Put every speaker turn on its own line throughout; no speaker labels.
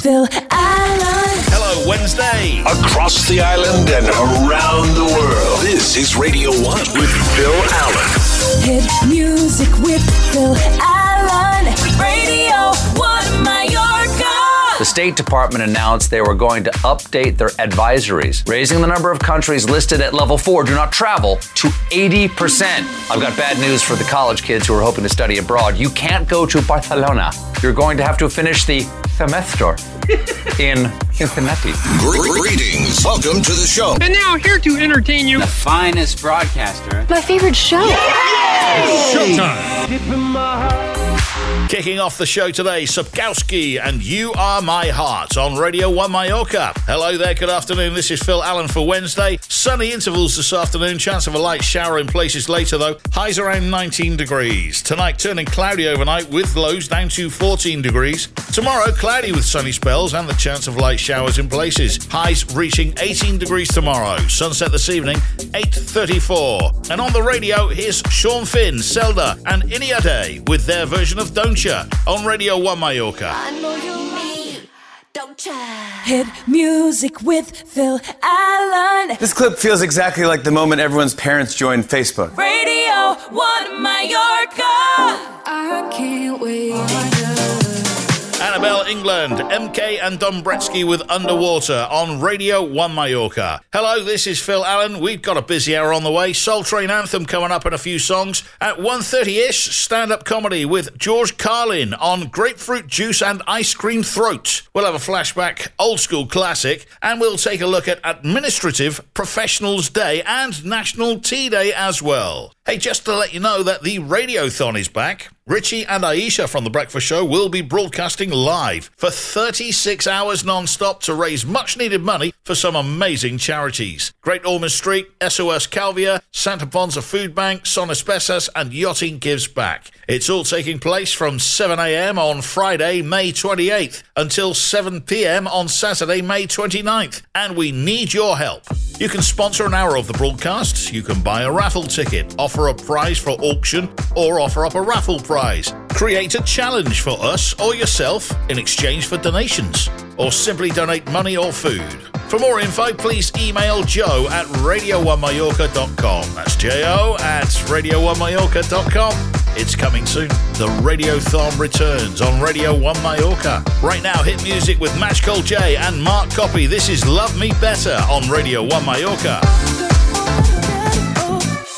Phil Allen.
Hello, Wednesday.
Across the island and around the world. This is Radio 1 with Phil Allen.
Hit music with Phil Allen. Radio 1 Mallorca.
The State Department announced they were going to update their advisories, raising the number of countries listed at level four do not travel to 80%. I've got bad news for the college kids who are hoping to study abroad. You can't go to Barcelona. You're going to have to finish the semester in Cincinnati.
Greetings. Welcome to the show.
And now, here to entertain you,
the finest broadcaster.
My favorite show.
Kicking off the show today, Subkowski and You Are My Heart on Radio 1 Mallorca. Hello there, good afternoon. This is Phil Allen for Wednesday. Sunny intervals this afternoon, chance of a light shower in places later though. Highs around 19 degrees. Tonight turning cloudy overnight with lows down to 14 degrees. Tomorrow cloudy with sunny spells and the chance of light showers in places. Highs reaching 18 degrees tomorrow. Sunset this evening, 8.34. And on the radio, here's Sean Finn, Zelda and Iniade with their version of Don't Ya on Radio 1 Mallorca.
I know you need, don't ya? Hit music with Phil Allen.
This clip feels exactly like the moment everyone's parents joined Facebook.
Radio 1 Mallorca. I can't wait.
Anabel Englund, MK and Dombresky with Underwater on Radio 1 Mallorca. Hello, this is Phil Allen. We've got a busy hour on the way. Soul Train Anthem coming up in a few songs. At 1.30ish, stand-up comedy with George Carlin on Grapefruit Juice and Ice Cream Throat. We'll have a flashback, old school classic, and we'll take a look at Administrative Professionals Day and National Tea Day as well. Hey, just to let you know that the Radiothon is back. Richie and Aisha from The Breakfast Show will be broadcasting live for 36 hours non-stop to raise much needed money for some amazing charities. Great Ormond Street, SOS Calvia, Santa Ponza Food Bank, Son Pesas and Yachting Gives Back. It's all taking place from 7am on Friday, May 28th until 7pm on Saturday, May 29th. And we need your help. You can sponsor an hour of the broadcast, you can buy a raffle ticket, offer a prize for auction, or offer up a raffle prize. Create a challenge for us or yourself in exchange for donations, or simply donate money or food. For more info, please email joe at radio1mallorca.com. That's J-O at radio1mallorca.com. It's coming soon. The Radiothon returns on Radio 1 Mallorca. Right now, hit music with Match Cole J and Mark Copy. This is Love Me Better on Radio 1 Mallorca.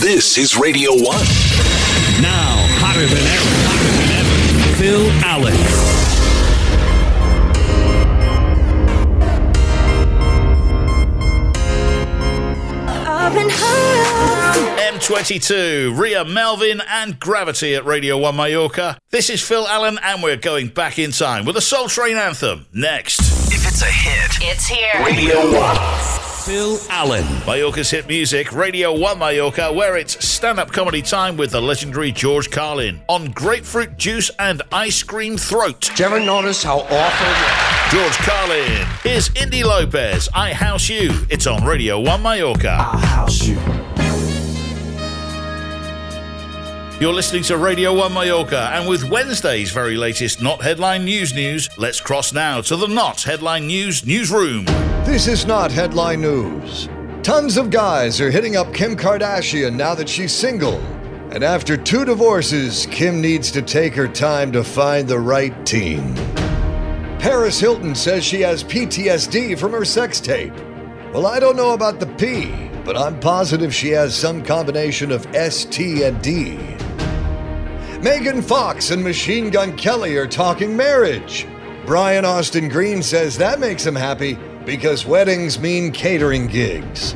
This is Radio 1.
Now, hotter than ever, hotter than ever, Phil Allen.
M22, Ria Melvin, and Gravity at Radio 1 Mallorca. This is Phil Allen, and we're going back in time with a Soul Train anthem next.
If it's a hit,
It's here.
Radio 1.
Phil Allen.
Mallorca's hit music, Radio 1 Mallorca, where it's stand up comedy time with the legendary George Carlin on Grapefruit Juice and Ice Cream Throat.
Do you ever notice how awful?
George Carlin. Here's Indy Lopez, I House You. It's on Radio 1 Mallorca.
I house you.
You're listening to Radio 1 Mallorca, and with Wednesday's very latest Not Headline News news, let's cross now to the Not Headline News newsroom.
This is not headline news. Tons of guys are hitting up Kim Kardashian now that she's single. And after two divorces, Kim needs to take her time to find the right team. Paris Hilton says she has PTSD from her sex tape. Well, I don't know about the P, but I'm positive she has some combination of S, T, and D. Megan Fox and Machine Gun Kelly are talking marriage. Brian Austin Green says that makes him happy because weddings mean catering gigs.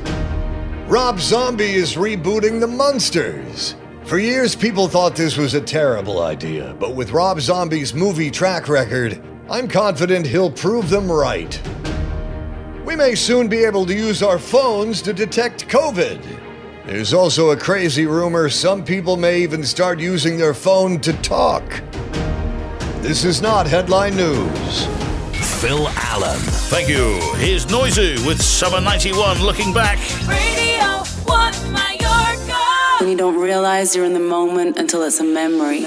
Rob Zombie is rebooting The Munsters. For years, people thought this was a terrible idea, but with Rob Zombie's movie track record, I'm confident he'll prove them right. We may soon be able to use our phones to detect COVID. There's also a crazy rumor some people may even start using their phone to talk. This is not headline news.
Phil Allen.
Thank you. Here's Noizu with Summer 91 looking back.
Radio 1 Mallorca.
And you don't realize you're in the moment until it's a memory.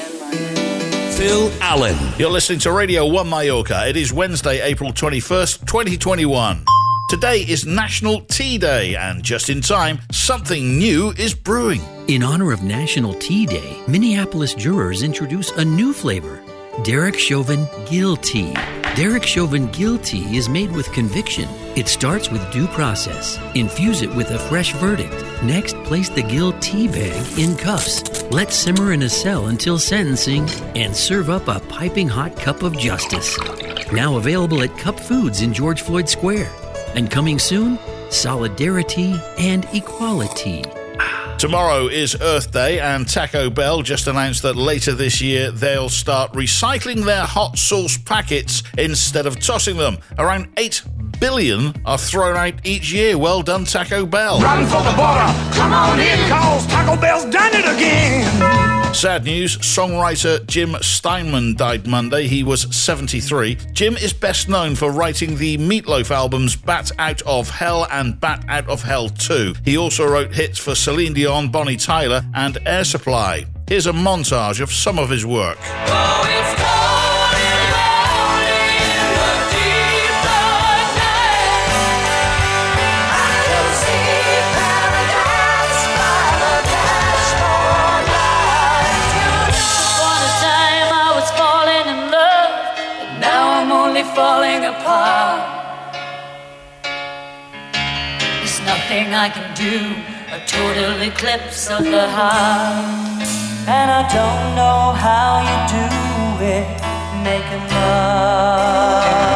Phil Allen.
You're listening to Radio 1 Mallorca. It is Wednesday, April 21st, 2021. Today is National Tea Day, and just in time, something new is brewing.
In honor of National Tea Day, Minneapolis jurors introduce a new flavor Derek Chauvin Gill Tea. Derek Chauvin Gill Tea is made with conviction. It starts with due process. Infuse it with a fresh verdict. Next, place the Gill tea bag in cuffs. Let simmer in a cell until sentencing and serve up a piping hot cup of justice. Now available at Cup Foods in George Floyd Square. And coming soon, solidarity and equality.
Tomorrow is Earth Day, and Taco Bell just announced that later this year they'll start recycling their hot sauce packets instead of tossing them. Around 8 billion are thrown out each year. Well done, Taco Bell.
Run for the border. Come on in, cause Taco Bell's done it again.
Sad news songwriter Jim Steinman died Monday. He was 73. Jim is best known for writing the Meatloaf albums Bat Out of Hell and Bat Out of Hell 2. He also wrote hits for Celine Dion, Bonnie Tyler, and Air Supply. Here's a montage of some of his work.
Oh, falling nothing I can do, a total eclipse of the heart. And I don't know how you do it, making love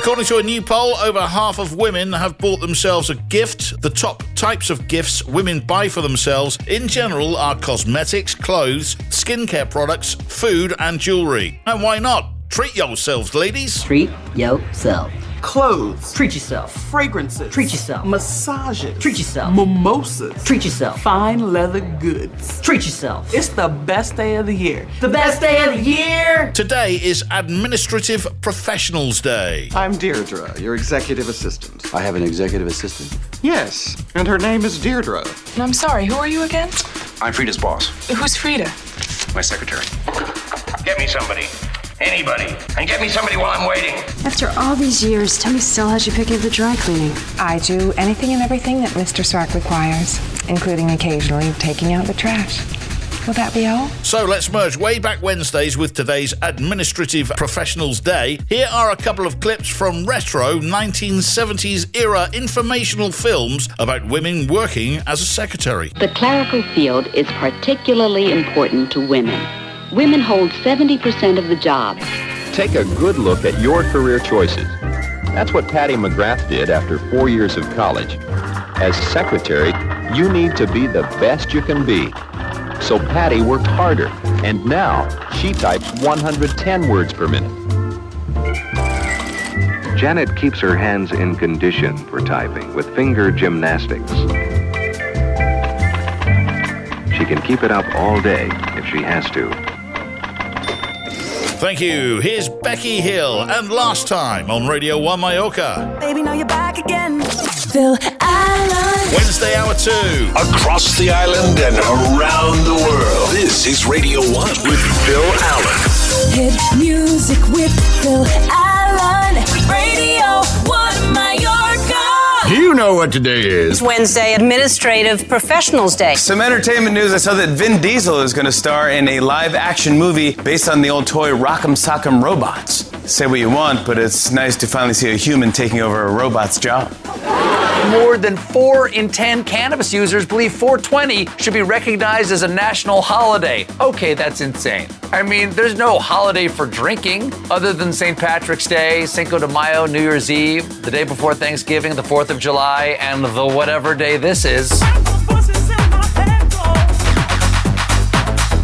According to a new poll, over half of women have bought themselves a gift. The top types of gifts women buy for themselves in general are cosmetics, clothes, skincare products, food, and jewelry. And why not? Treat yourselves, ladies.
Treat yourself.
Clothes.
Treat yourself.
Fragrances.
Treat yourself.
Massages.
Treat yourself.
Mimosas.
Treat yourself.
Fine leather goods.
Treat yourself.
It's the best day of the year.
The best day of the year.
Today is Administrative Professionals Day.
I'm Deirdre, your executive assistant.
I have an executive assistant.
Yes, and her name is Deirdre.
I'm sorry, who are you again?
I'm Frida's boss.
Who's Frida?
My secretary.
Get me somebody. Anybody. And get me somebody while I'm waiting.
After all these years, Tony still has you picking up the dry cleaning.
I do anything and everything that Mr. Swack requires, including occasionally taking out the trash. Will that be all?
So let's merge way back Wednesdays with today's Administrative Professionals Day. Here are a couple of clips from retro 1970s era informational films about women working as a secretary.
The clerical field is particularly important to women. Women hold 70% of the jobs.
Take a good look at your career choices. That's what Patty McGrath did after four years of college. As secretary, you need to be the best you can be. So Patty worked harder, and now she types 110 words per minute.
Janet keeps her hands in condition for typing with finger gymnastics. She can keep it up all day if she has to.
Thank you. Here's Becky Hill and last time on Radio 1 Mallorca.
Baby, now you're back again. Phil Allen.
Wednesday, hour two.
Across the island and around the world. This is Radio 1 with Phil Allen.
Hit music with Phil Allen. Radio 1 Mallorca.
Do you know what today is.
It's Wednesday, Administrative Professionals Day.
Some entertainment news. I saw that Vin Diesel is going to star in a live action movie based on the old toy Rock'em Sock'em Robots. Say what you want, but it's nice to finally see a human taking over a robot's job.
More than 4 in 10 cannabis users believe 420 should be recognized as a national holiday. Okay, that's insane. I mean, there's no holiday for drinking other than St. Patrick's Day, Cinco de Mayo, New Year's Eve, the day before Thanksgiving, the 4th of July, and the whatever day this is.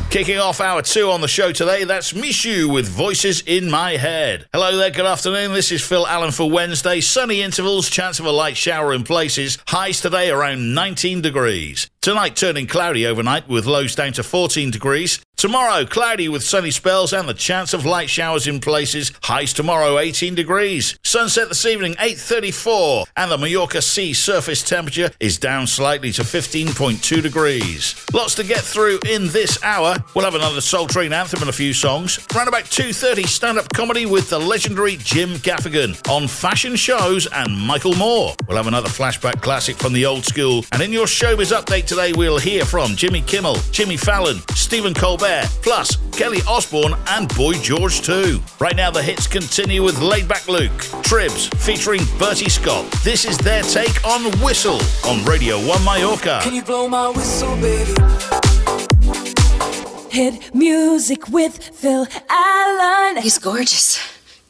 Kicking off hour two on the show today, that's Mishu with Voices in My Head. Hello there, good afternoon. This is Phil Allen for Wednesday. Sunny intervals, chance of a light shower in places. Highs today around 19 degrees. Tonight turning cloudy overnight with lows down to 14 degrees. Tomorrow, cloudy with sunny spells and the chance of light showers in places. Highs tomorrow, 18 degrees. Sunset this evening, 8.34. And the Mallorca sea surface temperature is down slightly to 15.2 degrees. Lots to get through in this hour. We'll have another Soul Train anthem and a few songs. Around about 2.30, stand-up comedy with the legendary Jim Gaffigan on fashion shows and Michael Moore. We'll have another flashback classic from the old school. And in your showbiz update today, we'll hear from Jimmy Kimmel, Jimmy Fallon, Stephen Colbert, plus Kelly Osbourne and Boy George too. Right now, the hits continue with Laid Back Luke, Tribbs featuring Bertie Scott. This is their take on Whistle on Radio 1 Mallorca.
Can you blow my whistle, baby?
Hit music with Phil Allen.
He's gorgeous.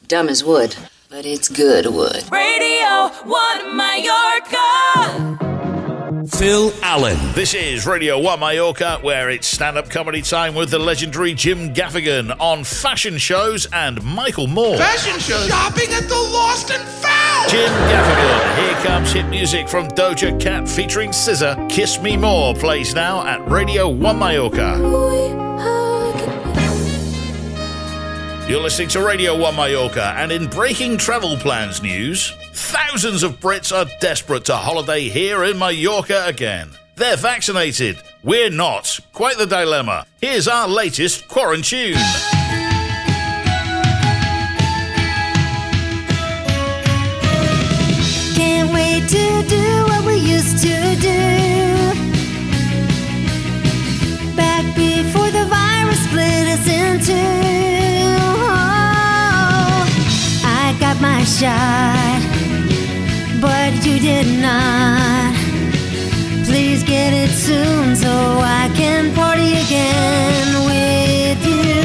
Dumb as wood, but it's good wood.
Radio 1 Mallorca.
Phil Allen. This is Radio 1 Mallorca, where it's stand up comedy time with the legendary Jim Gaffigan on fashion shows and Michael Moore.
Fashion shows. Shopping at the Lost and Found.
Jim Gaffigan. Here comes hit music from Doja Cat featuring SZA. Kiss Me More plays now at Radio 1 Mallorca. You're listening to Radio 1 Mallorca, and in breaking travel plans news, thousands of Brits are desperate to holiday here in Mallorca again. They're vaccinated. We're not. Quite the dilemma. Here's our latest quarantine.
Shot, but you did not. Please get it soon so I can party again with you.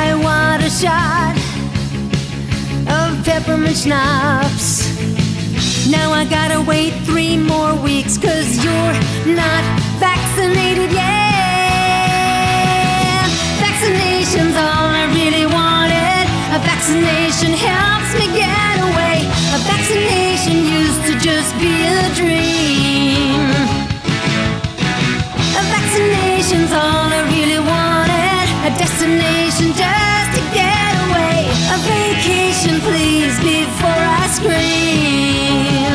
I want a shot of peppermint schnapps. Now I gotta wait three more weeks cause you're not vaccinated yet. Vaccination's all I really wanted. A vaccination helps just be a dream. A vaccination's all I really wanted. A destination just to get away. A vacation, please, before I scream.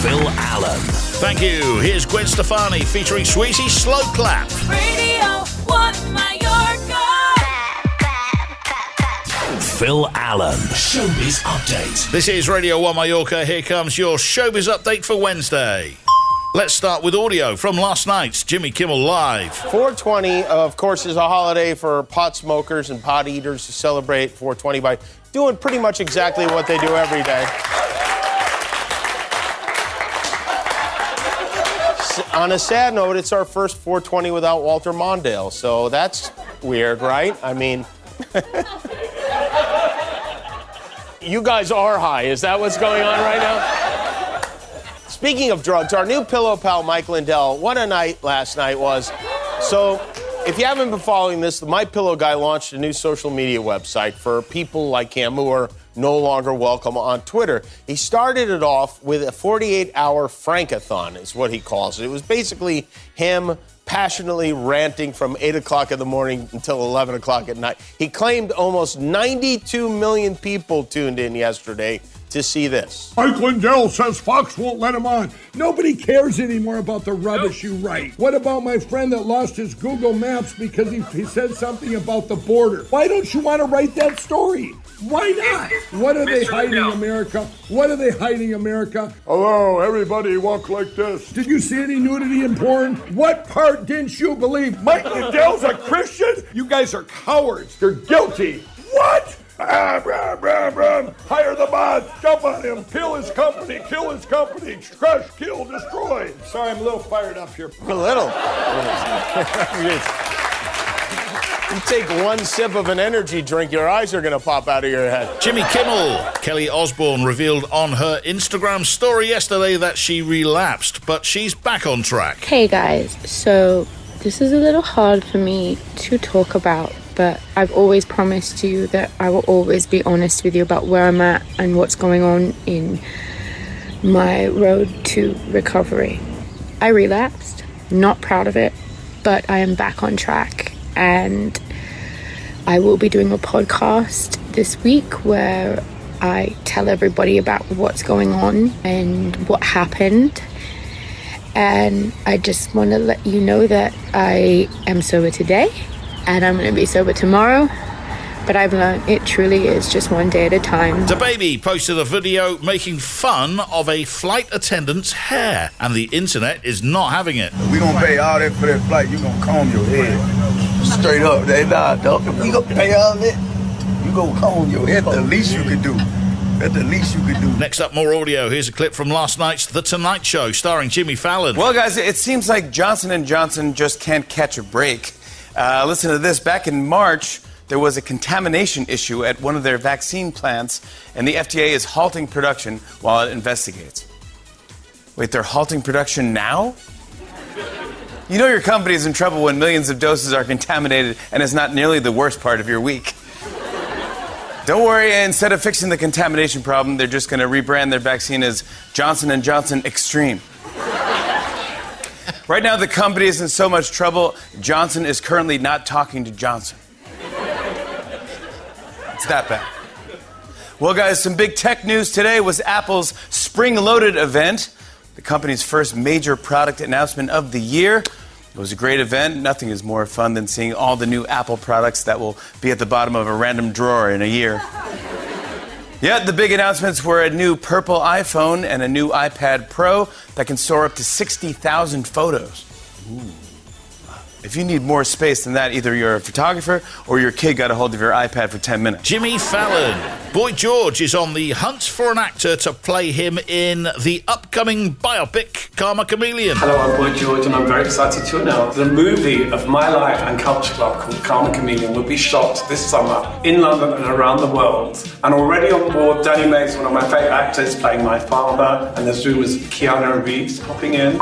Phil Allen. Thank you. Here's Gwen Stefani featuring Saweetie Slow Clap.
Radio
Phil Allen. Showbiz Update. This is Radio 1 Mallorca. Here comes your Showbiz Update for Wednesday. Let's start with audio from last night's Jimmy Kimmel Live.
420, of course, is a holiday for pot smokers and pot eaters to celebrate 420 by doing pretty much exactly what they do every day. On a sad note, it's our first 420 without Walter Mondale, so that's weird, right? I mean, you guys are high. Is that what's going on right now? Speaking of drugs, our new pillow pal, Mike Lindell, what a night last night was. So, if you haven't been following this, the My Pillow guy launched a new social media website for people like him who are no longer welcome on Twitter. He started it off with a 48-hour frankathon, is what he calls it. It was basically him passionately ranting from 8 o'clock in the morning until 11 o'clock at night. He claimed almost 92 million people tuned in yesterday to see this.
Mike Lindell says Fox won't let him on. Nobody cares anymore about the rubbish you write. What about my friend that lost his Google Maps because he, he said something about the border? Why don't you want to write that story? Why not? What are they hiding,
Lindell.
America? What are they hiding, America? Hello, everybody, walk like this. Did you see any nudity in porn? What part didn't you believe? Mike Lindell's a Christian? You guys are cowards. You're guilty. What? Ah. Hire the bots, jump on him, kill his company, kill his company, crush, kill, destroy. Sorry, I'm a little fired up here.
A little. You take one sip of an energy drink, your eyes are going to pop out of your head.
Jimmy Kimmel. Kelly Osbourne revealed on her Instagram story yesterday that she relapsed, but she's back on track.
Hey guys, so this is a little hard for me to talk about, but I've always promised you that I will always be honest with you about where I'm at and what's going on in my road to recovery. I relapsed, not proud of it, but I am back on track and I will be doing a podcast this week where I tell everybody about what's going on and what happened. And I just want to let you know that I am sober today and I'm going to be sober tomorrow. But I've learned it truly is just one day at a time.
The baby posted a video making fun of a flight attendant's hair, and the internet is not having it.
We gonna pay all that for that flight. You gonna comb your head straight up. They nah, dog. If we gonna pay all that, you gonna comb your head. The least you can do. That's the least you can do.
Next up, more audio. Here's a clip from last night's The Tonight Show, starring Jimmy Fallon.
Well, guys, it seems like Johnson & Johnson just can't catch a break. Uh, listen to this. Back in March, there was a contamination issue at one of their vaccine plants, and the FDA is halting production while it investigates. Wait, they're halting production now? You know your company is in trouble when millions of doses are contaminated and it's not nearly the worst part of your week. Don't worry, instead of fixing the contamination problem, they're just going to rebrand their vaccine as Johnson & Johnson Extreme. right now, the company is in so much trouble, Johnson is currently not talking to Johnson. It's that bad. Well, guys, some big tech news today was Apple's Spring Loaded event, the company's first major product announcement of the year. It was a great event. Nothing is more fun than seeing all the new Apple products that will be at the bottom of a random drawer in a year. Yet the big announcements were a new purple iPhone and a new iPad Pro that can store up to 60,000 photos. Ooh. If you need more space than that, either you're a photographer or your kid got a hold of your iPad for 10 minutes.
Jimmy Fallon. Boy George is on the hunt for an actor to play him in the upcoming biopic Karma Chameleon.
Hello, I'm Boy George, and I'm very excited to announce the movie of my life and culture club called Karma Chameleon will be shot this summer in London and around the world. And already on board, Danny Mays, one of my favourite actors, playing my father, and there's rumours of Keanu Reeves popping in.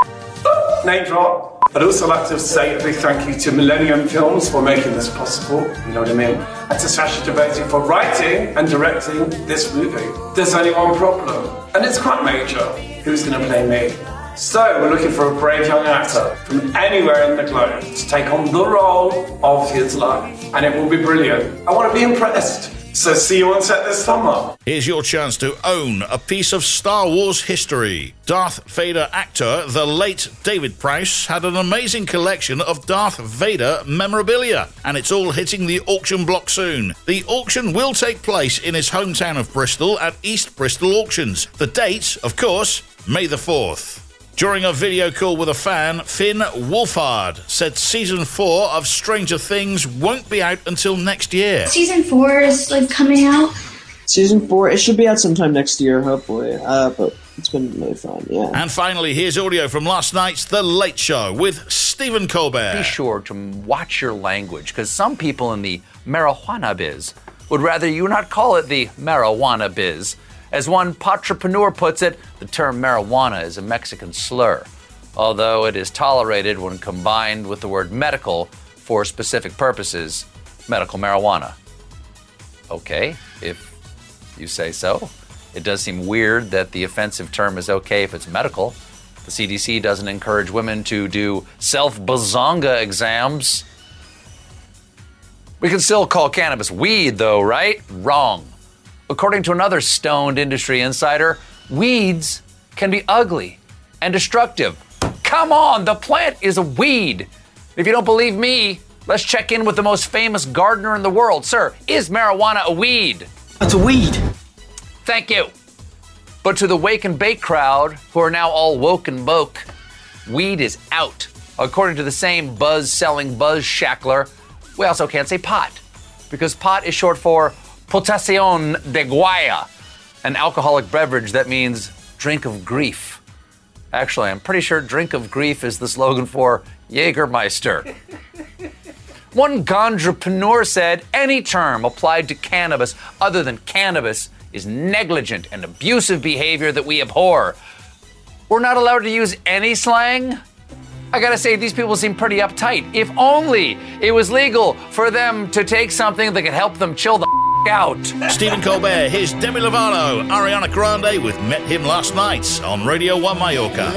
Name drop. I'd also like to say a big thank you to Millennium Films for making this possible, you know what I mean? And to Sasha Devesi for writing and directing this movie. There's only one problem, and it's quite major. Who's to play me? So, we're looking for a brave young actor from anywhere in the globe to take on the role of his life. And it will be brilliant. I want to be impressed. So, see you on set this summer.
Here's your chance to own a piece of Star Wars history. Darth Vader actor, the late David Prowse, had an amazing collection of Darth Vader memorabilia, and it's all hitting the auction block soon. The auction will take place in his hometown of Bristol at East Bristol Auctions. The date, of course, May the 4th. During a video call with a fan, Finn Wolfhard said season four of Stranger Things won't be out until next year.
Season four is like coming out.
Season four, it should be out sometime next year, hopefully. Uh, but it's been really fun, yeah.
And finally, here's audio from last night's The Late Show with Stephen Colbert.
Be sure to watch your language because some people in the marijuana biz would rather you not call it the marijuana biz. As one entrepreneur puts it, the term marijuana is a Mexican slur, although it is tolerated when combined with the word medical for specific purposes, medical marijuana. Okay, if you say so. It does seem weird that the offensive term is okay if it's medical. The CDC doesn't encourage women to do self bazonga exams. We can still call cannabis weed, though, right? Wrong. According to another stoned industry insider, weeds can be ugly and destructive. Come on, the plant is a weed. If you don't believe me, let's check in with the most famous gardener in the world. Sir, is marijuana a weed?
It's a weed.
Thank you. But to the wake and bake crowd, who are now all woke and boke, weed is out. According to the same buzz selling buzz shackler, we also can't say pot, because pot is short for potacion de guaya, an alcoholic beverage that means drink of grief. Actually, I'm pretty sure drink of grief is the slogan for Jägermeister. One ganjapreneur said any term applied to cannabis other than cannabis is negligent and abusive behavior that we abhor. We're not allowed to use any slang? I gotta say, these people seem pretty uptight. If only it was legal for them to take something that could help them chill the out.
Stephen Colbert, here's Demi Lovato, Ariana Grande with Met Him Last Night on Radio 1 Mallorca.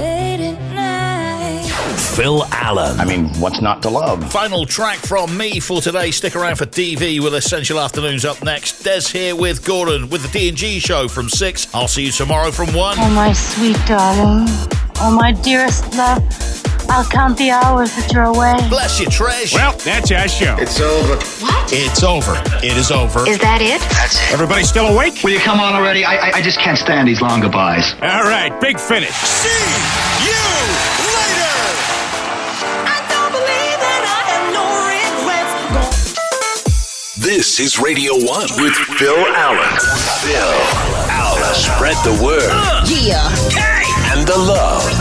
Phil Allen.
I mean, what's not to love?
Final track from me for today. Stick around for DV with Essential Afternoons up next. Des here with Gordon with the D&G show from 6. I'll see you tomorrow from 1.
Oh, my sweet darling. Oh, my dearest love. I'll count the hours that you're away.
Bless you, Tresh.
Well, that's our show.
It's over.
What?
It's over. It is over.
Is that it?
That's it.
Everybody still awake?
Will you come on already? I, I, I just can't stand these long goodbyes.
All right, big finish.
See you later.
This is Radio 1 with Phil Allen. Phil Allen. Spread the word.
Yeah.
And the love.